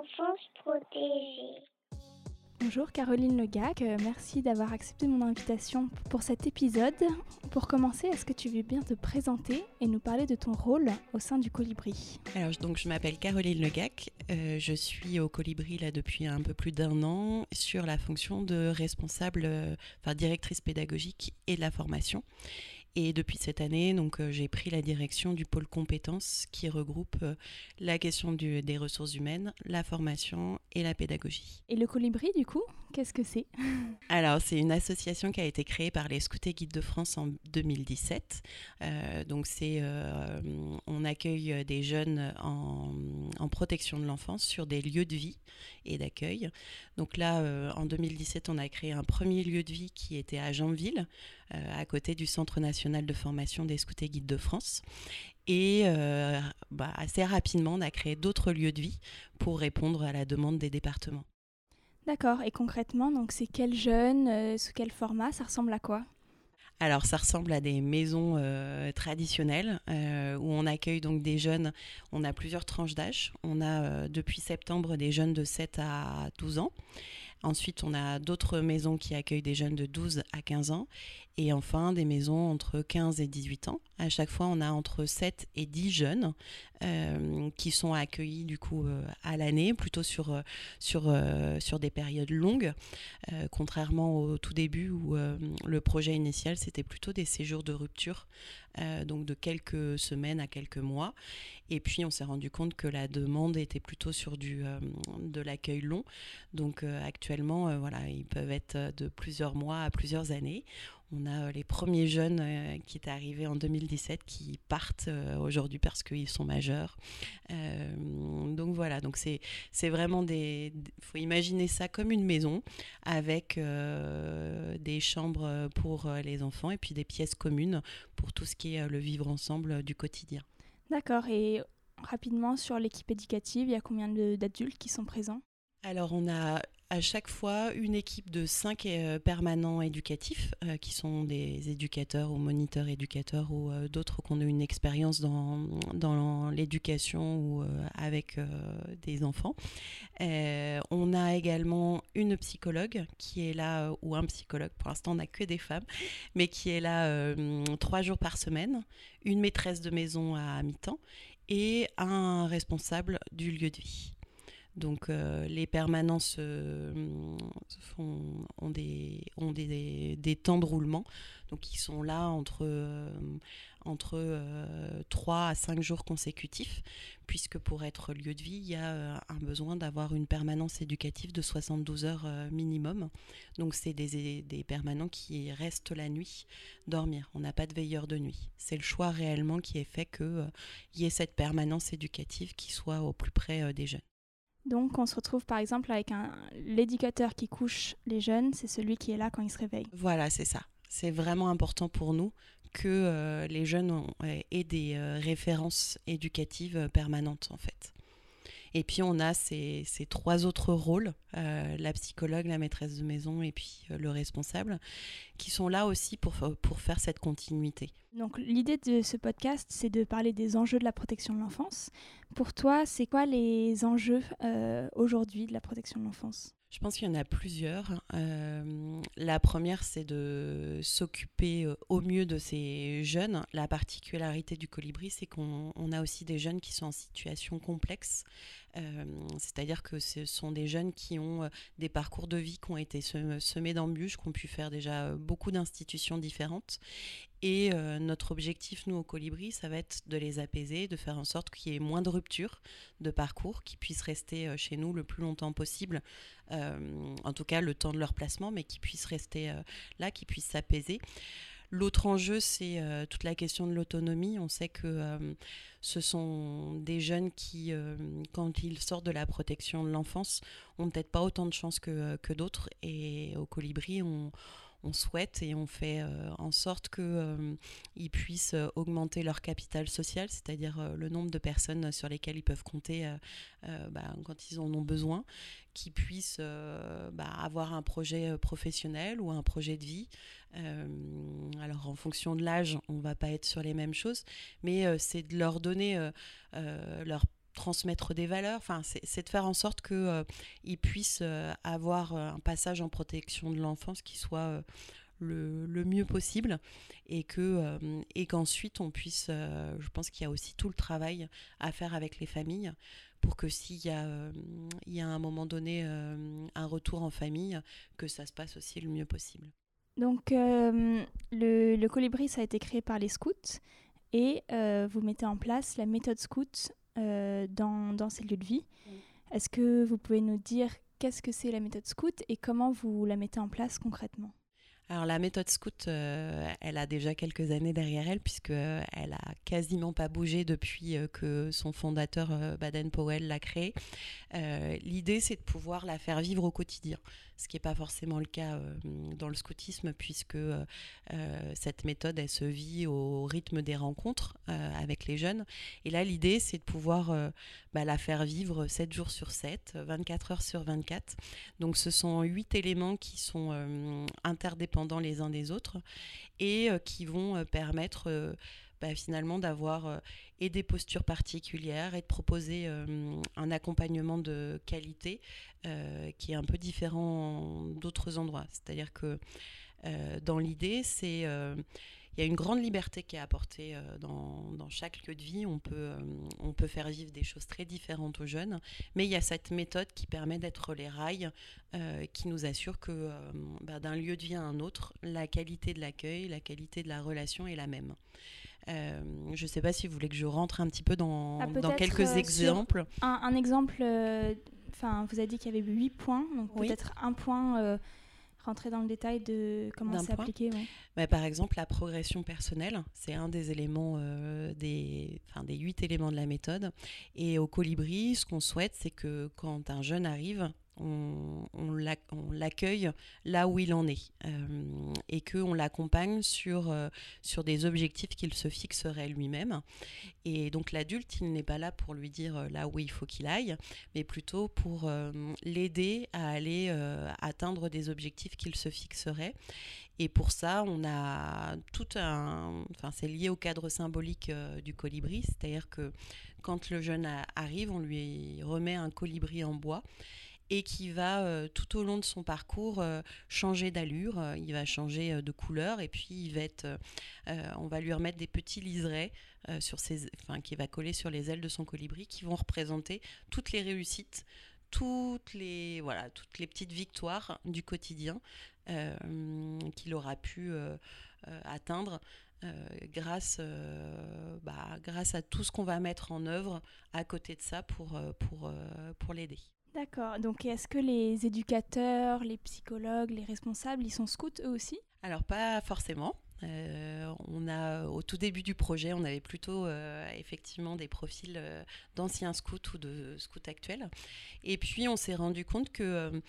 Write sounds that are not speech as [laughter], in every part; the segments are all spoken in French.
l'enfance protégée. Bonjour Caroline Legac, euh, merci d'avoir accepté mon invitation pour cet épisode. Pour commencer, est-ce que tu veux bien te présenter et nous parler de ton rôle au sein du Colibri? Alors donc je m'appelle Caroline Legac, euh, je suis au Colibri là depuis un peu plus d'un an sur la fonction de responsable, euh, enfin directrice pédagogique et de la formation. Et depuis cette année, donc euh, j'ai pris la direction du pôle compétences qui regroupe euh, la question du, des ressources humaines, la formation et la pédagogie. Et le Colibri, du coup, qu'est-ce que c'est? [laughs] Alors, c'est une association qui a été créée par les Scouts et Guides de France en 2017. Euh, donc, c'est, euh, on accueille des jeunes en, en protection de l'enfance sur des lieux de vie et d'accueil. Donc là, euh, en 2017, on a créé un premier lieu de vie qui était à Jeanville, euh, à côté du Centre national de formation des Scouts et Guides de France. Et euh, bah, assez rapidement, on a créé d'autres lieux de vie pour répondre à la demande des départements. D'accord, et concrètement, donc c'est quel jeune, euh, sous quel format, ça ressemble à quoi? Alors, ça ressemble à des maisons euh, traditionnelles euh, où on accueille donc des jeunes. On a plusieurs tranches d'âge. On a euh, depuis septembre des jeunes de 7 à 12 ans. Ensuite, on a d'autres maisons qui accueillent des jeunes de 12 à 15 ans. Et enfin, des maisons entre 15 et 18 ans. À chaque fois, on a entre 7 et 10 jeunes euh, qui sont accueillis du coup euh, à l'année, plutôt sur, euh, sur, sur des périodes longues, contrairement au tout début où le projet initial, c'était plutôt des séjours de rupture, donc de quelques semaines à quelques mois. Et puis, on s'est rendu compte que la demande était plutôt sur du, de l'accueil long. Donc, actuellement, voilà, ils peuvent être de plusieurs mois à plusieurs années. On a euh, les premiers jeunes euh, qui étaient arrivés en 2017 qui partent euh, aujourd'hui parce qu'ils sont majeurs. Euh, donc voilà, donc c'est c'est vraiment des. Il faut imaginer ça comme une maison avec euh, des chambres pour les enfants et puis des pièces communes pour tout ce qui est le vivre ensemble du quotidien. D'accord, et rapidement sur l'équipe éducative, il y a combien de- d'adultes qui sont présents? Alors, on a à chaque fois une équipe de cinq euh, permanents éducatifs euh, qui sont des éducateurs ou moniteurs éducateurs ou euh, d'autres qui ont une expérience dans, l'éducation ou avec des enfants. On a également une psychologue qui est là, ou un psychologue, pour l'instant on n'a que des femmes, mais qui est là trois jours par semaine, une maîtresse de maison à mi-temps et un responsable du lieu de vie. Donc euh, les permanences euh, font, ont, des, ont des, des, des temps de roulement. Donc ils sont là entre, euh, entre euh, 3 à 5 jours consécutifs, puisque pour être lieu de vie, il y a un besoin d'avoir une permanence éducative de 72 heures minimum. Donc c'est des, des permanents qui restent la nuit dormir. On n'a pas de veilleur de nuit. C'est le choix réellement qui est fait qu'il y ait cette permanence éducative qui soit au plus près des jeunes. Donc on se retrouve par exemple avec un l'éducateur qui couche les jeunes, c'est celui qui est là quand ils se réveillent. Voilà, c'est ça. C'est vraiment important pour nous que euh, les jeunes aient des euh, références éducatives euh, permanentes, en fait. Et puis on a ces, ces trois autres rôles, euh, la psychologue, la maîtresse de maison et puis euh, le responsable, qui sont là aussi pour, pour faire cette continuité. Donc l'idée de ce podcast, c'est de parler des enjeux de la protection de l'enfance. Pour toi, c'est quoi les enjeux euh, aujourd'hui de la protection de l'enfance? Je pense qu'il y en a plusieurs. Euh, la première, c'est de s'occuper euh, au mieux de ces jeunes. La particularité du colibri, c'est qu'on on a aussi des jeunes qui sont en situation complexe. Euh, C'est-à-dire que ce sont des jeunes qui ont euh, des parcours de vie qui ont été sem- semés d'embûches, qui ont pu faire déjà euh, beaucoup d'institutions différentes. Et notre objectif, nous, au Colibri, ça va être de les apaiser, de faire en sorte qu'il y ait moins de ruptures de parcours, qu'ils puissent rester chez nous le plus longtemps possible, en tout cas le temps de leur placement, mais qu'ils puissent rester là, qu'ils puissent s'apaiser. L'autre enjeu, c'est euh, toute la question de l'autonomie. On sait que euh, ce sont des jeunes qui, euh, quand ils sortent de la protection de l'enfance, ont peut-être pas autant de chance que, que d'autres. Et au Colibri, on, on souhaite et on fait en sorte qu'ils puissent augmenter leur capital social, c'est-à-dire le nombre de personnes sur lesquelles ils peuvent compter bah, quand ils en ont besoin, qu'ils puissent bah, avoir un projet professionnel ou un projet de vie. Euh, alors en fonction de l'âge, on va pas être sur les mêmes choses, mais euh, c'est de leur donner euh, leur transmettre des valeurs. Enfin, c'est de faire en sorte qu'ils puissent avoir un passage en protection de l'enfance qui soit le, mieux possible et que et qu'ensuite on puisse je pense qu'il y a aussi tout le travail à faire avec les familles pour que s'il y, a, il y a un moment donné un retour en famille que ça se passe aussi le mieux possible. Donc le, le colibri ça a été créé par les scouts et euh, vous mettez en place la méthode scout euh, dans, dans, ces lieux de vie. Est-ce que vous pouvez nous dire qu'est-ce que c'est la méthode scout et comment vous la mettez en place concrètement? Alors la méthode scout, euh, elle a déjà quelques années derrière elle puisque elle a quasiment pas bougé depuis que son fondateur Baden Powell l'a créée. L'idée, c'est de pouvoir la faire vivre au quotidien ce qui n'est pas forcément le cas euh, dans le scoutisme, puisque euh, euh, cette méthode, elle se vit au rythme des rencontres avec les jeunes. Et là, l'idée, c'est de pouvoir bah, la faire vivre 7 jours sur 7, 24 heures sur 24. Donc ce sont 8 éléments qui sont interdépendants les uns des autres et qui vont permettre bah, finalement d'avoir euh, et des postures particulières et de proposer euh, un accompagnement de qualité euh, qui est un peu différent d'autres endroits. C'est-à-dire que dans l'idée, c'est il y a une grande liberté qui est apportée dans, chaque lieu de vie. On peut, on peut faire vivre des choses très différentes aux jeunes, mais il y a cette méthode qui permet d'être les rails, qui nous assure que bah, d'un lieu de vie à un autre, la qualité de l'accueil, la qualité de la relation est la même. Euh, je ne sais pas si vous voulez que je rentre un petit peu dans, ah, dans quelques euh, exemples. Un, exemple, euh, enfin, vous avez dit qu'il y avait huit points, donc peut-être un point rentrer dans le détail de comment c'est appliqué bah, Par exemple, la progression personnelle, c'est un des éléments, des, des huit éléments de la méthode. Et au colibri, ce qu'on souhaite, c'est que quand un jeune arrive, on, l'accueille là où il en est euh, et qu'on l'accompagne sur, euh, sur des objectifs qu'il se fixerait lui-même. Et donc l'adulte, il n'est pas là pour lui dire euh, là où il faut qu'il aille, mais plutôt pour l'aider à aller atteindre des objectifs qu'il se fixerait. Et pour ça, on a tout un. Enfin, c'est lié au cadre symbolique du colibri, c'est-à-dire que quand le jeune arrive, on lui remet un colibri en bois et qui va euh, tout au long de son parcours euh, changer d'allure, euh, il va changer de couleur et puis il va être, on va lui remettre des petits liserets sur ses, enfin, qui va coller sur les ailes de son colibri qui vont représenter toutes les réussites, toutes les, voilà, toutes les petites victoires du quotidien qu'il aura pu atteindre. grâce, bah, grâce à tout ce qu'on va mettre en œuvre à côté de ça pour, pour, pour l'aider. D'accord. Donc est-ce que les éducateurs, les psychologues, les responsables, ils sont scouts eux aussi? Alors pas forcément. Euh, on a au tout début du projet, on avait plutôt euh, effectivement des profils euh, d'anciens scouts ou de scouts actuels. Et puis on s'est rendu compte que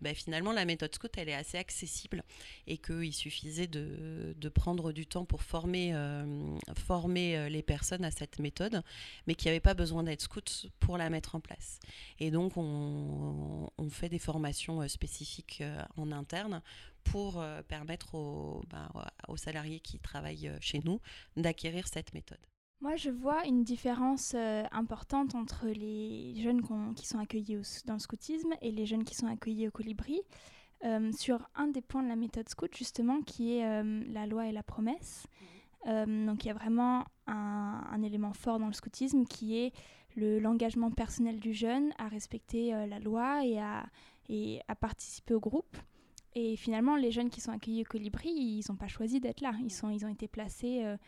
bah, finalement la méthode scout elle est assez accessible et qu'il suffisait de, prendre du temps pour former, former les personnes à cette méthode, mais qu'il n'y avait pas besoin d'être scout pour la mettre en place. Et donc on, on fait des formations spécifiques en interne pour euh, permettre ben, aux, salariés qui travaillent euh, chez nous d'acquérir cette méthode. Moi, je vois une différence euh, importante entre les jeunes qui sont accueillis dans le scoutisme et les jeunes qui sont accueillis au colibri. sur un des points de la méthode scout, justement, qui est la loi et la promesse. donc, il y a vraiment un, élément fort dans le scoutisme qui est l'engagement personnel du jeune à respecter la loi et à, et à participer au groupe. Et finalement, les jeunes qui sont accueillis au Colibri, ils n'ont pas choisi d'être là. Ils, sont, ils ont été placés. Euh,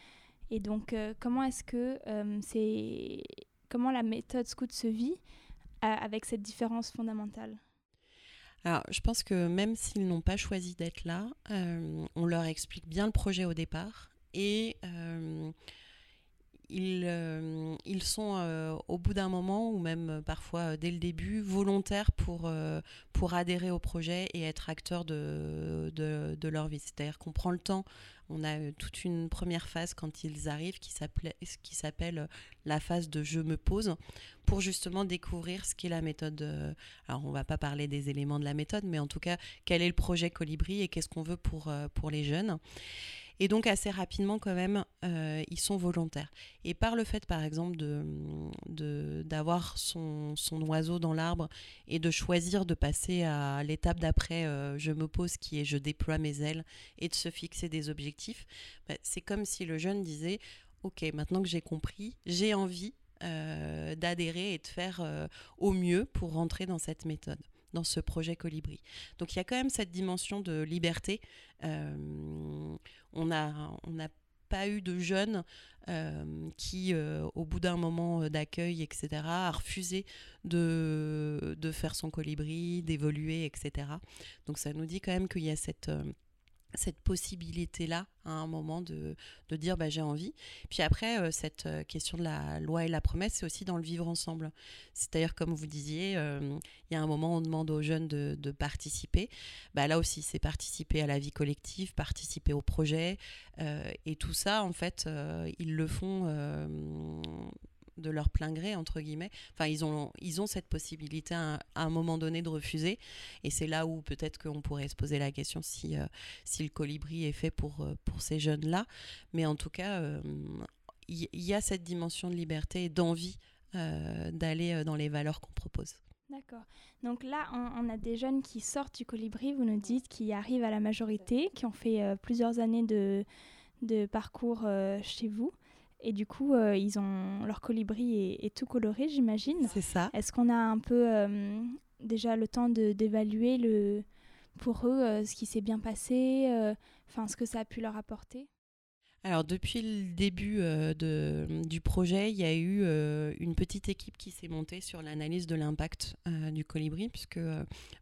et donc, euh, comment est-ce que euh, c'est. Comment la méthode scout se vit avec cette différence fondamentale? Alors, je pense que même s'ils n'ont pas choisi d'être là, on leur explique bien le projet au départ et ils, euh, ils sont euh, au bout d'un moment, ou même euh, parfois dès le début, volontaires pour, pour adhérer au projet et être acteurs de, de, leur vie. C'est-à-dire qu'on prend le temps, on a toute une première phase quand ils arrivent qui s'appelle la phase de je me pose, pour justement découvrir ce qu'est la méthode. alors on va pas parler des éléments de la méthode, mais en tout cas, quel est le projet Colibri et qu'est-ce qu'on veut pour, pour les jeunes. Et donc assez rapidement quand même, euh, ils sont volontaires. Et par le fait par exemple de, d'avoir son, son, oiseau dans l'arbre et de choisir de passer à l'étape d'après, euh, je me pose, qui est je déploie mes ailes, et de se fixer des objectifs, bah, c'est comme si le jeune disait, ok, maintenant que j'ai compris, j'ai envie euh, d'adhérer et de faire au mieux pour rentrer dans cette méthode dans ce projet Colibri. Donc il y a quand même cette dimension de liberté. Euh, on n'a pas eu de jeunes euh, qui, euh, au bout d'un moment d'accueil, etc., a refusé de, de faire son colibri, d'évoluer, etc. Donc ça nous dit quand même qu'il y a cette cette possibilité-là à un moment de, de dire bah, j'ai envie. Puis après, euh, cette euh, question de la loi et la promesse, c'est aussi dans le vivre ensemble. C'est-à-dire, comme vous disiez, euh, il y a un moment où on demande aux jeunes de, de participer. Bah, là aussi, c'est participer à la vie collective, participer au projet. et tout ça, en fait, ils le font de leur plein gré, entre guillemets. Enfin, ils ont, ils ont cette possibilité à, un moment donné de refuser. Et c'est là où peut-être qu'on pourrait se poser la question si, euh, si le colibri est fait pour, euh, pour ces jeunes-là. Mais en tout cas, euh, il y, a cette dimension de liberté et d'envie d'aller dans les valeurs qu'on propose. D'accord. Donc là, on, a des jeunes qui sortent du colibri, vous nous dites, qui arrivent à la majorité, qui ont fait plusieurs années de, de parcours chez vous. Et du coup, euh, ils ont leur colibri est, tout coloré, j'imagine. C'est ça. Est-ce qu'on a un peu euh, déjà le temps d'évaluer le pour eux euh, ce qui s'est bien passé, enfin ce que ça a pu leur apporter? Alors depuis le début euh, du projet, il y a eu euh, une petite équipe qui s'est montée sur l'analyse de l'impact euh, du colibri, puisque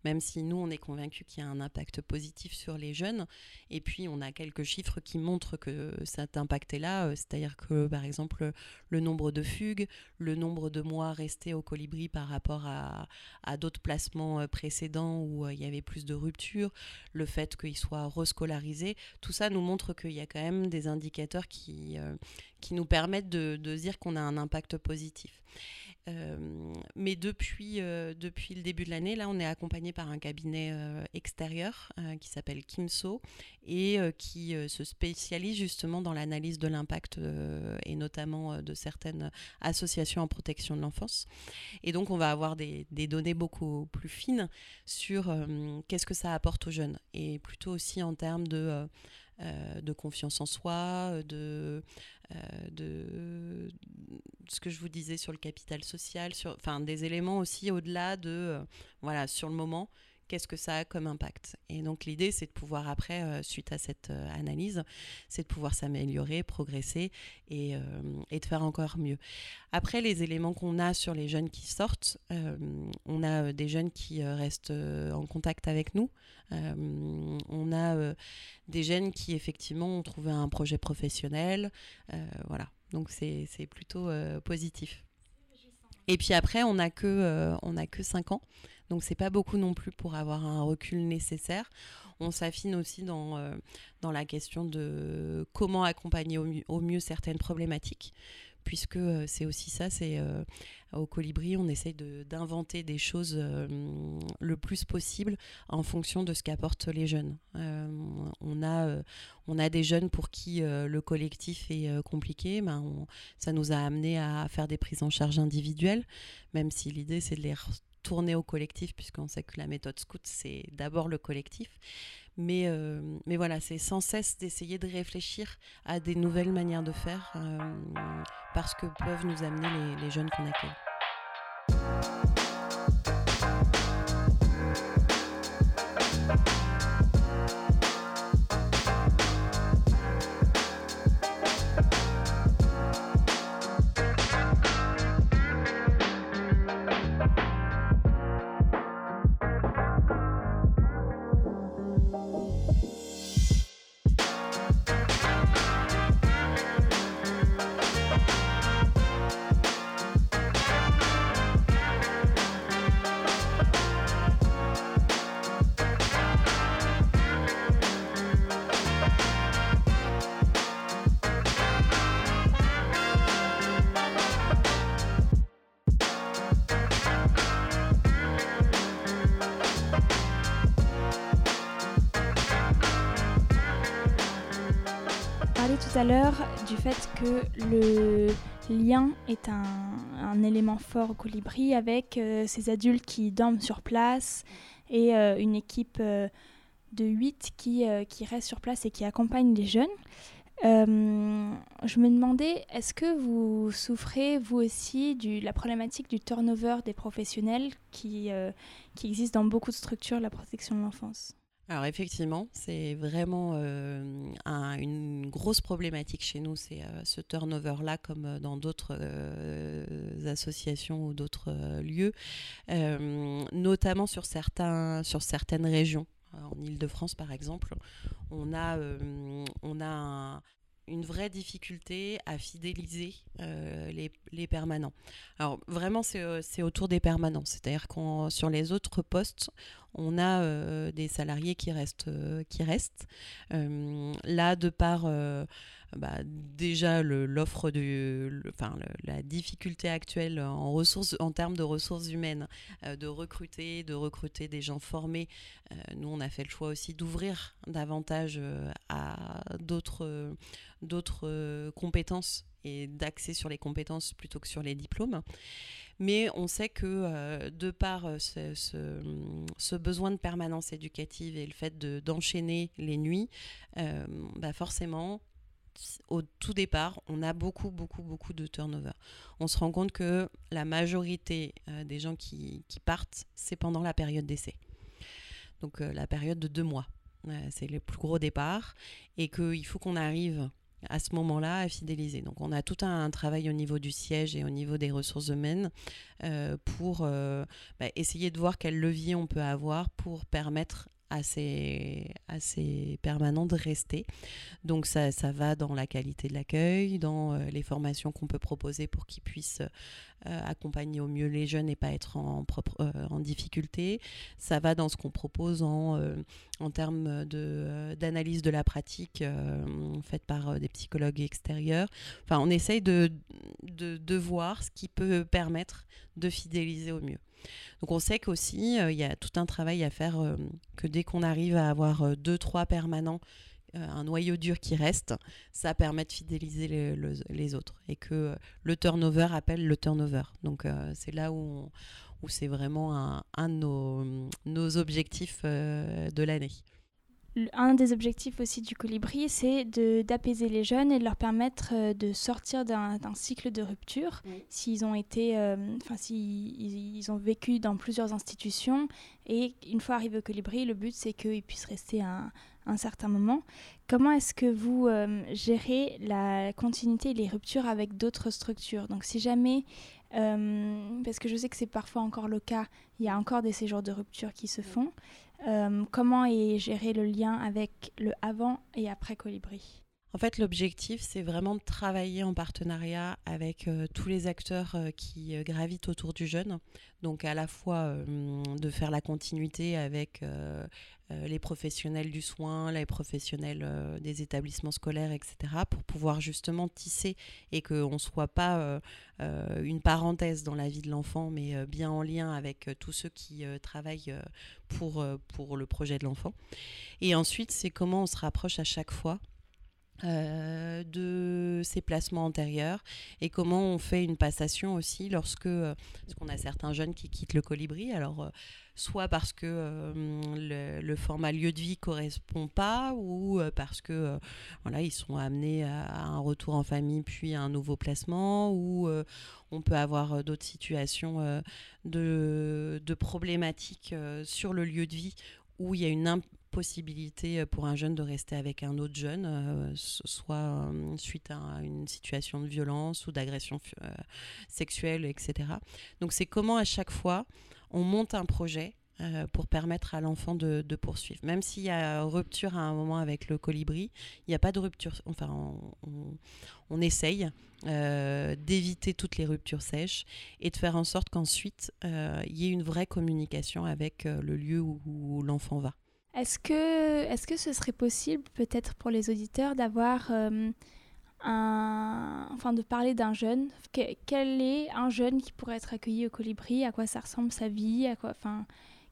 même si nous, on est convaincus qu'il y a un impact positif sur les jeunes, et puis on a quelques chiffres qui montrent que cet impact est là, c'est-à-dire que par exemple le nombre de fugues, le nombre de mois restés au colibri par rapport à, d'autres placements précédents où il y avait plus de ruptures, le fait qu'il soit rescolarisé, tout ça nous montre qu'il y a quand même des indicateurs qui, euh, qui nous permettent de, dire qu'on a un impact positif. Euh, mais depuis, euh, depuis le début de l'année, là, on est accompagné par un cabinet extérieur qui s'appelle Kimso et qui se spécialise justement dans l'analyse de l'impact et notamment de certaines associations en protection de l'enfance. Et donc, on va avoir des, des données beaucoup plus fines sur qu'est-ce que ça apporte aux jeunes et plutôt aussi en termes de euh, de confiance en soi, de, euh, de ce que je vous disais sur le capital social, sur, des éléments aussi au-delà de, euh, voilà, sur le moment, qu'est-ce que ça a comme impact. Et donc l'idée, c'est de pouvoir après, euh, suite à cette euh, analyse, c'est de pouvoir s'améliorer, progresser et, euh, et, de faire encore mieux. Après, les éléments qu'on a sur les jeunes qui sortent, on a des jeunes qui restent en contact avec nous. on a des jeunes qui effectivement ont trouvé un projet professionnel. voilà, donc c'est plutôt positif. Et puis après, on n'a que, on que 5 ans. Donc c'est pas beaucoup non plus pour avoir un recul nécessaire. On s'affine aussi dans, euh, dans la question de comment accompagner au, mieux certaines problématiques, puisque euh, c'est aussi ça, c'est euh, au colibri, on essaye d'inventer des choses le plus possible en fonction de ce qu'apportent les jeunes. on, a, on a des jeunes pour qui le collectif est compliqué, ben ça nous a amené à faire des prises en charge individuelles, même si l'idée c'est de les tourner au collectif, puisqu'on sait que la méthode scout, c'est d'abord le collectif. Mais, euh, mais voilà, c'est sans cesse d'essayer de réfléchir à des nouvelles manières de faire, euh, parce que peuvent nous amener les, les jeunes qu'on accueille. L'heure du fait que le lien est un, élément fort au colibri avec euh, ces adultes qui dorment sur place et euh, une équipe de 8 qui, qui reste sur place et qui accompagne les jeunes. je me demandais, est-ce que vous souffrez, vous aussi, de la problématique du turnover des professionnels qui, qui existe dans beaucoup de structures de la protection de l'enfance? Alors effectivement, c'est vraiment euh, une grosse problématique chez nous, c'est euh, ce turnover-là, comme euh, dans d'autres associations ou d'autres lieux, notamment sur, certains, sur certaines régions. En Ile-de-France, par exemple, on a, on a une vraie difficulté à fidéliser les, les, permanents. Alors vraiment, c'est autour des permanents. C'est-à-dire qu'on sur les autres postes, on a euh, des salariés qui restent. Euh, qui restent. Euh, là, de par bah, déjà l'offre de, enfin la difficulté actuelle en ressources, en termes de ressources humaines, de recruter, de recruter des gens formés. nous, on a fait le choix aussi d'ouvrir davantage à d'autres, d'autres compétences et d'axer sur les compétences plutôt que sur les diplômes. Mais on sait que euh, de par euh, ce, besoin de permanence éducative et le fait d'enchaîner les nuits, euh, bah forcément, au tout départ, on a beaucoup, beaucoup, beaucoup de turnover. On se rend compte que la majorité des gens qui, partent, c'est pendant la période d'essai. Donc la période de deux mois. c'est le plus gros départ. Et qu'il faut qu'on arrive à ce moment-là à fidéliser. Donc on a tout un, travail au niveau du siège et au niveau des ressources humaines euh, pour euh, bah, essayer de voir quel levier on peut avoir pour permettre assez, assez permanent de rester. Donc ça, ça va dans la qualité de l'accueil, dans euh, les formations qu'on peut proposer pour qu'ils puissent euh, accompagner au mieux les jeunes et pas être en, propre, euh, en difficulté. Ça va dans ce qu'on propose en, en termes d'analyse de, la pratique faite par des psychologues extérieurs. Enfin, on essaye de, de, de voir ce qui peut permettre de fidéliser au mieux. Donc on sait qu'aussi, euh, il y a tout un travail à faire, euh, que dès qu'on arrive à avoir euh, deux, trois permanents, un noyau dur qui reste, ça permet de fidéliser les, autres. Et que le turnover appelle le turnover. Donc c'est là où, c'est vraiment un, de nos objectifs de l'année un des objectifs aussi du colibri, c'est d'apaiser les jeunes et de leur permettre euh, de sortir d'un cycle de rupture. S'ils ont été, euh, enfin, s'ils ils ont vécu dans plusieurs institutions et une fois arrivés au colibri, le but c'est qu'ils puissent rester un, un, certain moment. Comment est-ce que vous euh, gérez la continuité et les ruptures avec d'autres structures? Donc, si jamais parce que je sais que c'est parfois encore le cas, il y a encore des séjours de rupture qui se font. Euh, comment est géré le lien avec le avant et après Colibri? En fait, l'objectif, c'est vraiment de travailler en partenariat avec euh, tous les acteurs euh, qui gravitent autour du jeune. Donc, à la fois de faire la continuité avec les professionnels du soin, les professionnels des établissements scolaires, etc., pour pouvoir justement tisser et qu'on ne soit pas une parenthèse dans la vie de l'enfant, mais bien en lien avec tous ceux qui travaillent pour, pour le projet de l'enfant. Et ensuite, c'est comment on se rapproche à chaque fois euh, de ces placements antérieurs et comment on fait une passation aussi lorsque euh, parce qu'on a certains jeunes qui quittent le colibri. Alors euh, soit parce que le, format lieu de vie correspond pas ou parce que voilà ils sont amenés à, un retour en famille puis à un nouveau placement ou on peut avoir d'autres situations de, de, problématiques sur le lieu de vie où il y a une possibilité euh, pour un jeune de rester avec un autre jeune, euh, soit euh, suite à une situation de violence ou d'agression sexuelle, etc. Donc c'est comment à chaque fois on monte un projet pour permettre à l'enfant de, poursuivre. Même s'il y a rupture à un moment avec le colibri, il n'y a pas de rupture. Enfin, on, essaye d'éviter toutes les ruptures sèches et de faire en sorte qu'ensuite, il y ait une vraie communication avec le lieu où l'enfant va. Est-ce que, est que ce serait possible, peut-être pour les auditeurs, d'avoir euh, un. Enfin, de parler d'un jeune? Quel est un jeune qui pourrait être accueilli au colibri? À quoi ça ressemble sa vie? À quoi, enfin,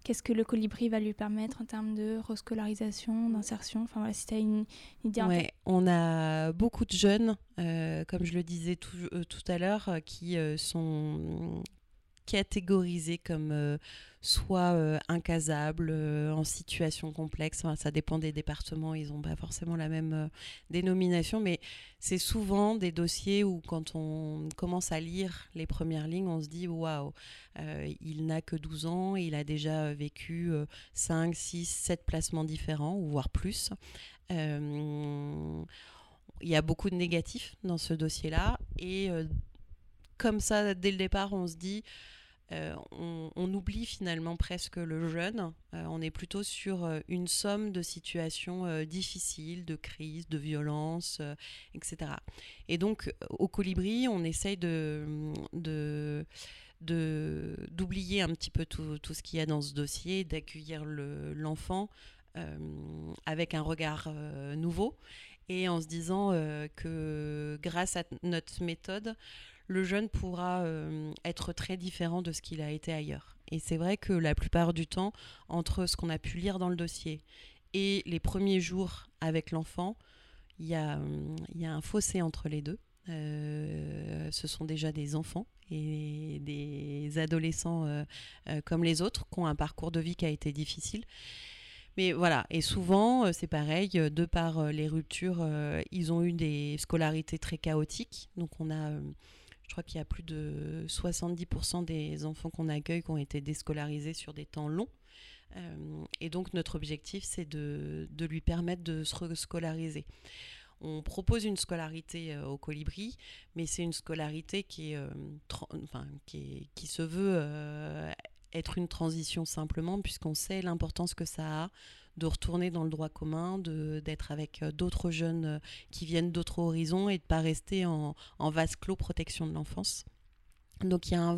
qu'est-ce que le colibri va lui permettre en termes de rescolarisation, d'insertion? Enfin voilà, si tu as une, idée ouais, On a beaucoup de jeunes, comme je le disais tout, tout à l'heure, qui sont catégorisés comme soit euh, incasables, euh, en situation complexe. ça dépend des départements, ils n'ont pas forcément la même euh, dénomination, mais c'est souvent des dossiers où quand on commence à lire les premières lignes, on se dit waouh, il n'a que 12 ans, il a déjà vécu 5, 6, 7 placements différents, ou voire plus. il y a beaucoup de négatifs dans ce dossier-là, et comme ça, dès le départ, on se dit euh, on, oublie finalement presque le jeune. Euh, on est plutôt sur euh, une somme de situations difficiles, de crises, de violences, etc. Et donc, au colibri, on essaye de, d'oublier un petit peu tout, ce qu'il y a dans ce dossier, d'accueillir l'enfant avec un regard nouveau et en se disant que grâce à notre méthode, le jeune pourra euh, être très différent de ce qu'il a été ailleurs. Et c'est vrai que la plupart du temps, entre ce qu'on a pu lire dans le dossier et les premiers jours avec l'enfant, il y, a, un fossé entre les deux. Euh, ce sont déjà des enfants et des adolescents euh, comme les autres qui ont un parcours de vie qui a été difficile. Mais voilà, et souvent, c'est pareil, de par les ruptures, ils ont eu des scolarités très chaotiques. Donc on a crois qu'il y a plus de 70% des enfants qu'on accueille qui ont été déscolarisés sur des temps longs. Euh, et donc notre objectif, c'est de, lui permettre de se rescolariser. On propose une scolarité euh, au colibri, mais c'est une scolarité qui, est, euh, qui, qui, se veut être une transition simplement, puisqu'on sait l'importance que ça a de retourner dans le droit commun, d'être avec euh, d'autres jeunes euh, qui viennent d'autres horizons et de ne pas rester en, en vase clos protection de l'enfance. Donc il y a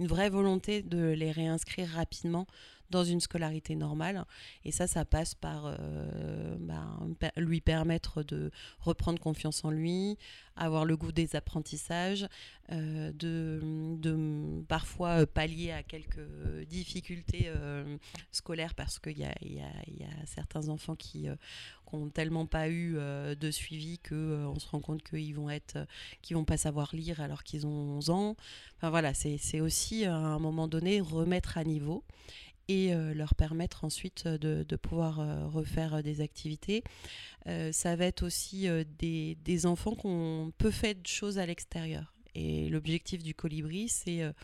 une vraie volonté de les réinscrire rapidement dans une scolarité normale. Et ça, ça passe par euh, bah, lui permettre de reprendre confiance en lui, avoir le goût des apprentissages, euh, de, parfois pallier à quelques difficultés euh, scolaires parce qu'il y a, y, y a, certains enfants qui n'ont tellement pas eu de suivi que on se rend compte qu'ils vont être qu'ils vont pas savoir lire alors qu'ils ont 11 ans. Enfin voilà, c'est aussi à un moment donné remettre à niveau et euh, leur permettre ensuite euh, de, pouvoir euh, refaire des activités. ça va être aussi des, enfants qui ont peu fait de choses à l'extérieur. Et l'objectif du colibri, c'est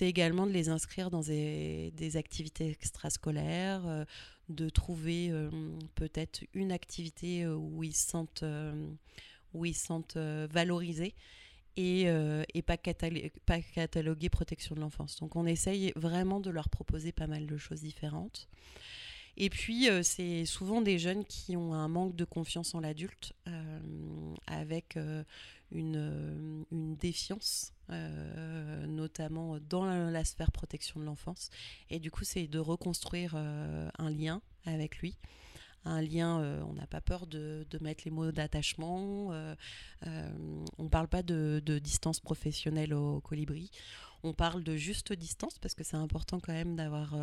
également de les inscrire dans des, activités extrascolaires, de trouver peut-être une activité où ils se sentent, où ils se sentent valorisés et, euh, pas, cataloguer protection de l'enfance. Donc on essaye vraiment de leur proposer pas mal de choses différentes. Et puis, euh, c'est souvent des jeunes qui ont un manque de confiance en l'adulte, euh, avec une, défiance, notamment dans la, sphère protection de l'enfance. Et du coup, c'est de reconstruire un lien avec lui un lien, euh, on n'a pas peur de, mettre les mots d'attachement. Euh, euh, on ne parle pas de, distance professionnelle au colibri. On parle de juste distance parce que c'est important quand même d'avoir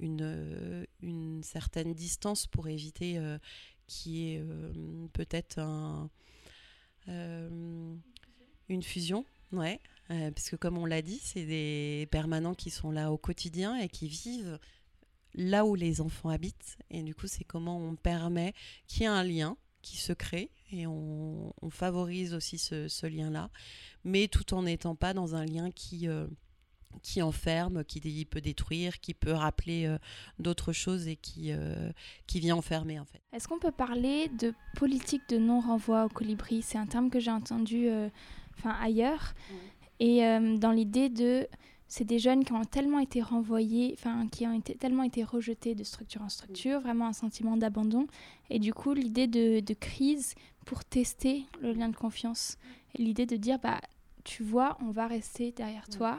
une, une, certaine distance pour éviter qu'il y ait peut-être un, une fusion. Ouais, parce que comme on l'a dit, c'est des permanents qui sont là au quotidien et qui vivent là où les enfants habitent. Et du coup, c'est comment on permet qu'il y ait un lien qui se crée et on, favorise aussi ce, lien-là, mais tout en n'étant pas dans un lien qui, euh, qui enferme, qui peut détruire, qui peut rappeler euh, d'autres choses et qui, euh, qui vient enfermer en fait. Est-ce qu'on peut parler de politique de non-renvoi au colibri? C'est un terme que j'ai entendu enfin ailleurs. Et dans l'idée de c'est des jeunes qui ont tellement été renvoyés, enfin qui ont été, tellement été rejetés de structure en structure, vraiment un sentiment d'abandon. Et du coup, l'idée de, crise pour tester le lien de confiance. L'idée de dire, bah, tu vois, on va rester derrière toi.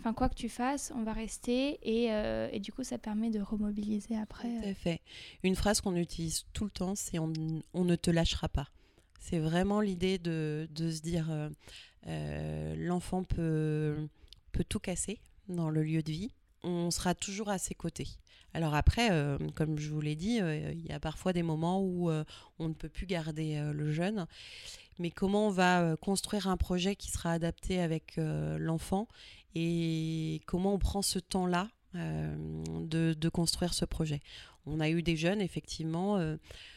Enfin, quoi que tu fasses, on va rester. Et, euh, et du coup, ça permet de remobiliser après. Tout à fait. Une phrase qu'on utilise tout le temps, c'est on, on, ne te lâchera pas. C'est vraiment l'idée de, de, se dire, euh, l'enfant peut peut tout casser dans le lieu de vie. on sera toujours à ses côtés. Alors après, comme je vous l'ai dit, il y a parfois des moments où on ne peut plus garder le jeune. Mais comment on va construire un projet qui sera adapté avec l'enfant et comment on prend ce temps-là de, construire ce projet? On a eu des jeunes, effectivement,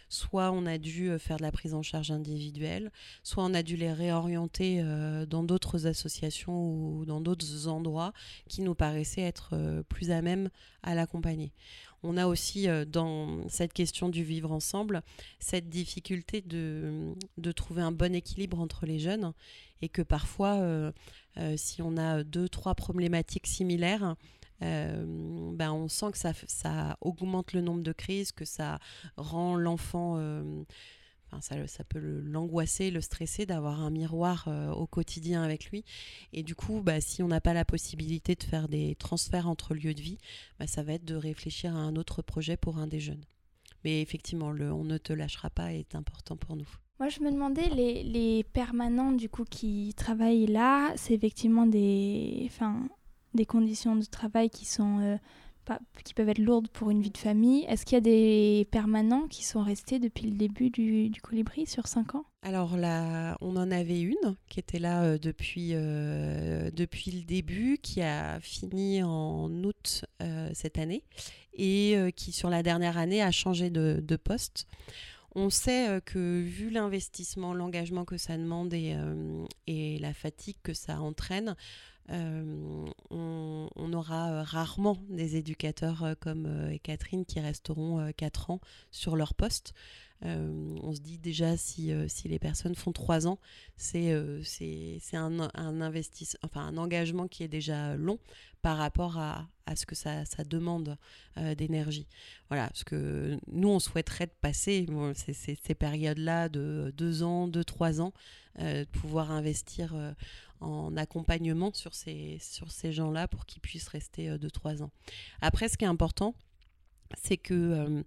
soit on a dû euh, faire de la prise en charge individuelle, soit on a dû les réorienter euh, dans d'autres associations ou dans d'autres endroits qui nous paraissaient être euh, plus à même à l'accompagner. On a aussi dans cette question du vivre ensemble cette difficulté de, trouver un bon équilibre entre les jeunes et que parfois, si on a deux, trois problématiques similaires, ben on sent que ça, ça, augmente le nombre de crises, que ça rend l'enfant, euh, ça, ça, peut l'angoisser, le, stresser d'avoir un miroir euh, au quotidien avec lui. Et du coup, bah, si on n'a pas la possibilité de faire des transferts entre lieux de vie, bah, ça va être de réfléchir à un autre projet pour un des jeunes. Mais effectivement, le on ne te lâchera pas est important pour nous. Moi, je me demandais, les, les permanents du coup qui travaillent là, c'est effectivement des, enfin, des conditions de travail qui sont euh, pas, qui peuvent être lourdes pour une vie de famille. Est-ce qu'il y a des permanents qui sont restés depuis le début du, du colibri sur 5 ans? Alors là, on en avait une qui était là euh, depuis, euh, depuis le début, qui a fini en août cette année et qui sur la dernière année a changé de, de poste. On sait que vu l'investissement, l'engagement que ça demande et, et, la fatigue que ça entraîne, euh, on, aura euh, rarement des éducateurs euh, comme Catherine qui resteront 4 ans sur leur poste. on se dit déjà si, si les personnes font 3 ans, c'est un, un, enfin, un engagement qui est déjà long par rapport à, à ce que ça, ça demande d'énergie. Voilà, ce que nous, on souhaiterait de passer ces périodes-là de 2 ans, 2-3 ans, de pouvoir investir en accompagnement sur ces, sur ces gens-là pour qu'ils puissent rester 2-3 euh, ans. Après, ce qui est important, c'est que euh,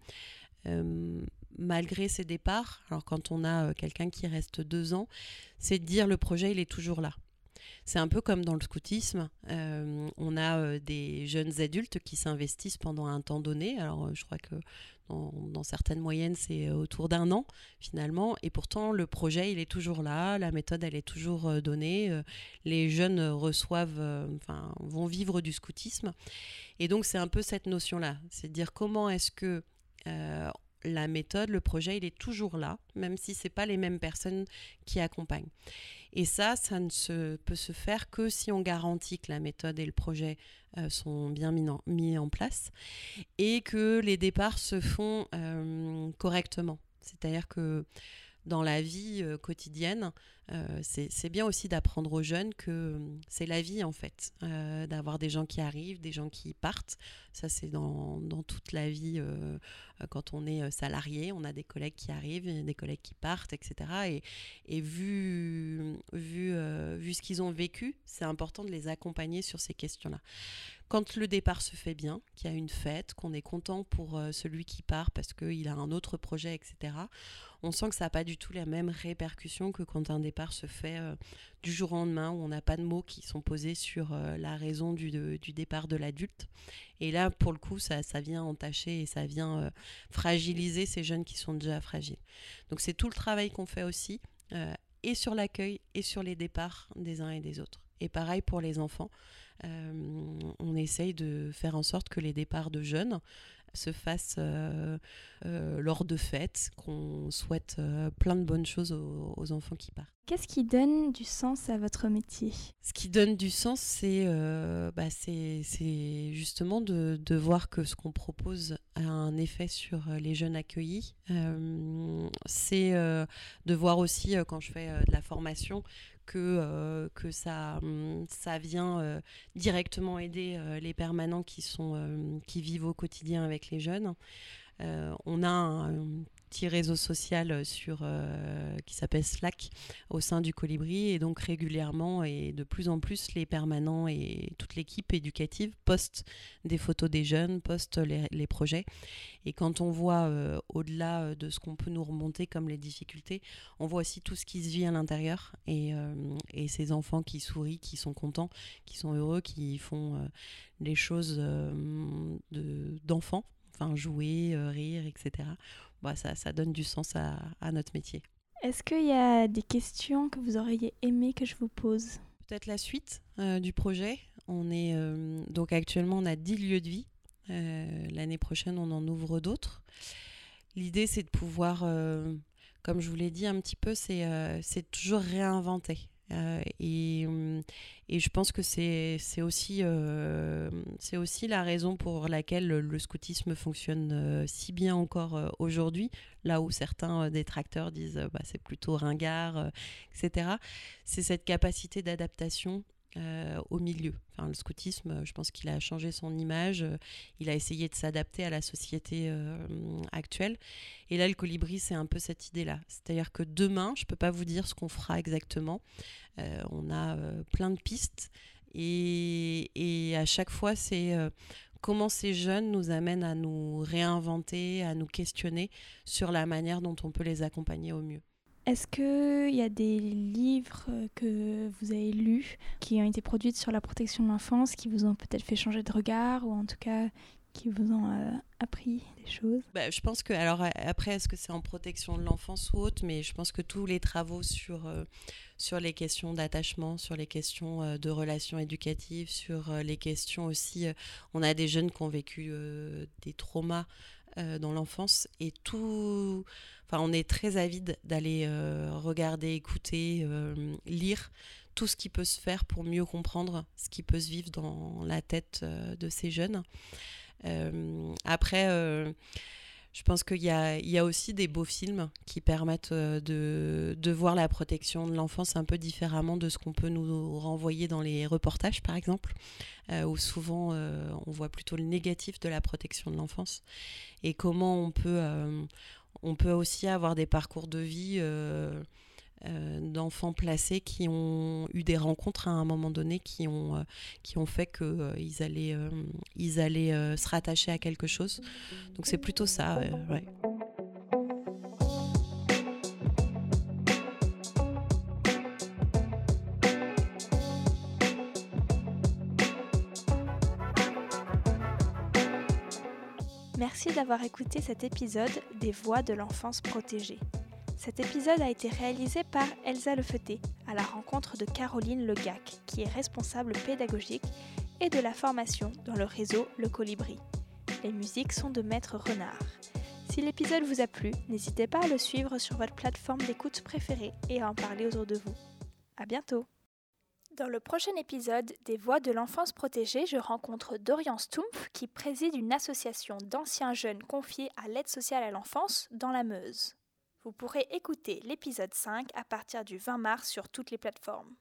euh, malgré ces départs, alors quand on a quelqu'un qui reste 2 ans, c'est de dire le projet, il est toujours là. C'est un peu comme dans le scoutisme. on a des jeunes adultes qui s'investissent pendant un temps donné. Alors, je crois que dans, certaines moyennes, c'est autour d'un an finalement. Et pourtant, le projet, il est toujours là, la méthode, elle est toujours euh, donnée. Euh, les jeunes reçoivent, euh, enfin, vont vivre du scoutisme. Et donc, c'est un peu cette notion-là. C'est de dire comment est-ce que la méthode, le projet, il est toujours là, même si ce pas les mêmes personnes qui accompagnent. Et ça, ça ne peut se faire que si on garantit que la méthode et le projet euh, sont bien mis en, mis en, place et que les départs se font euh, correctement. C'est-à-dire que dans la vie euh, quotidienne, euh, c'est bien aussi d'apprendre aux jeunes que euh, c'est la vie en fait, d'avoir des gens qui arrivent, des gens qui partent. Ça c'est dans, toute la vie quand on est salarié, on a des collègues qui arrivent, des collègues qui partent, etc. Et, et vu, vu, vu ce qu'ils ont vécu, c'est important de les accompagner sur ces questions-là. Quand le départ se fait bien, qu'il y a une fête, qu'on est content pour celui qui part parce qu'il a un autre projet, etc., on sent que ça n'a pas du tout la même répercussion que quand un départ se fait euh, du jour au lendemain, où on n'a pas de mots qui sont posés sur euh, la raison du, départ de l'adulte. Et là, pour le coup, ça, vient entacher et ça vient euh, fragiliser ces jeunes qui sont déjà fragiles. Donc c'est tout le travail qu'on fait aussi, et sur l'accueil et sur les départs des uns et des autres. Et pareil pour les enfants. On essaye de faire en sorte que les départs de jeunes se fasse euh, euh, lors de fêtes, qu'on souhaite euh, plein de bonnes choses aux, enfants qui partent. Qu'est-ce qui donne du sens à votre métier? Ce qui donne du sens, c'est bah, justement de, de, voir que ce qu'on propose a un effet sur les jeunes accueillis. c'est de voir aussi, quand je fais de la formation, que, euh, que ça, hum, vient euh, directement aider euh, les permanents qui, sont, qui vivent au quotidien avec les jeunes. on a petit réseau social sur, qui s'appelle Slack au sein du Colibri. Et donc régulièrement et de plus en plus, les permanents et toute l'équipe éducative postent des photos des jeunes, postent les, projets. Et quand on voit au-delà de ce qu'on peut nous remonter comme les difficultés, on voit aussi tout ce qui se vit à l'intérieur et, et ces enfants qui sourient, qui sont contents, qui sont heureux, qui font les choses d'enfants enfin jouer, euh, rire, etc. Bah, ça, ça donne du sens à, à notre métier. Est-ce qu'il y a des questions que vous auriez aimé que je vous pose? Peut-être la suite euh, du projet. On est euh, donc actuellement on a 10 lieux de vie. L'année prochaine on en ouvre d'autres. L'idée c'est de pouvoir, comme je vous l'ai dit un petit peu, c'est toujours réinventer. Euh, et, hum, et, je pense que c'est aussi, euh, aussi la raison pour laquelle le, scoutisme fonctionne euh, si bien encore aujourd'hui, là où certains détracteurs disent bah, c'est plutôt ringard, etc. C'est cette capacité d'adaptation euh, au milieu. Le scoutisme, je pense qu'il a changé son image, euh, il a essayé de s'adapter à la société euh, actuelle. Et là, le colibri, c'est un peu cette idée-là. C'est-à-dire que demain, je ne peux pas vous dire ce qu'on fera exactement. on a plein de pistes et à chaque fois, c'est comment ces jeunes nous amènent à nous réinventer, à nous questionner sur la manière dont on peut les accompagner au mieux. Est-ce qu'il y a des livres euh, que vous avez lus qui ont été produits sur la protection de l'enfance, qui vous ont peut-être fait changer de regard ou en tout cas qui vous ont euh, appris des choses? Bah, Je pense que, alors après, est-ce que c'est en protection de l'enfance ou autre, mais je pense que tous les travaux sur, euh, sur les questions d'attachement, sur les questions de relations éducatives, sur les questions aussi, on a des jeunes qui ont vécu des traumas dans l'enfance et tout On est très avide d'aller euh, regarder, écouter, euh, lire tout ce qui peut se faire pour mieux comprendre ce qui peut se vivre dans la tête euh, de ces jeunes. après, je pense qu'il y, a, aussi des beaux films qui permettent de, de voir la protection de l'enfance un peu différemment de ce qu'on peut nous renvoyer dans les reportages, par exemple, où souvent on voit plutôt le négatif de la protection de l'enfance et comment on peut on peut aussi avoir des parcours de vie euh, euh, d'enfants placés qui ont eu des rencontres à un moment donné qui ont, euh, qui ont fait qu'ils allaient, ils allaient se rattacher à quelque chose. Donc c'est plutôt ça. D'avoir cet épisode des Voix de l'enfance protégée. Cet épisode a été réalisé par Elsa Lefeuté à la rencontre de Caroline Legac, qui est responsable pédagogique et de la formation dans le réseau Le Colibri. Les musiques sont de Maître Renard. Si l'épisode vous a plu, n'hésitez pas à le suivre sur votre plateforme d'écoute préférée et à en parler autour de vous. À bientôt! Dans le prochain épisode des Voix de l'enfance protégée, je rencontre Dorian Stumpf qui préside une association d'anciens jeunes confiés à l'aide sociale à l'enfance dans la Meuse. Vous pourrez écouter l'épisode 5 à partir du 20 mars sur toutes les plateformes.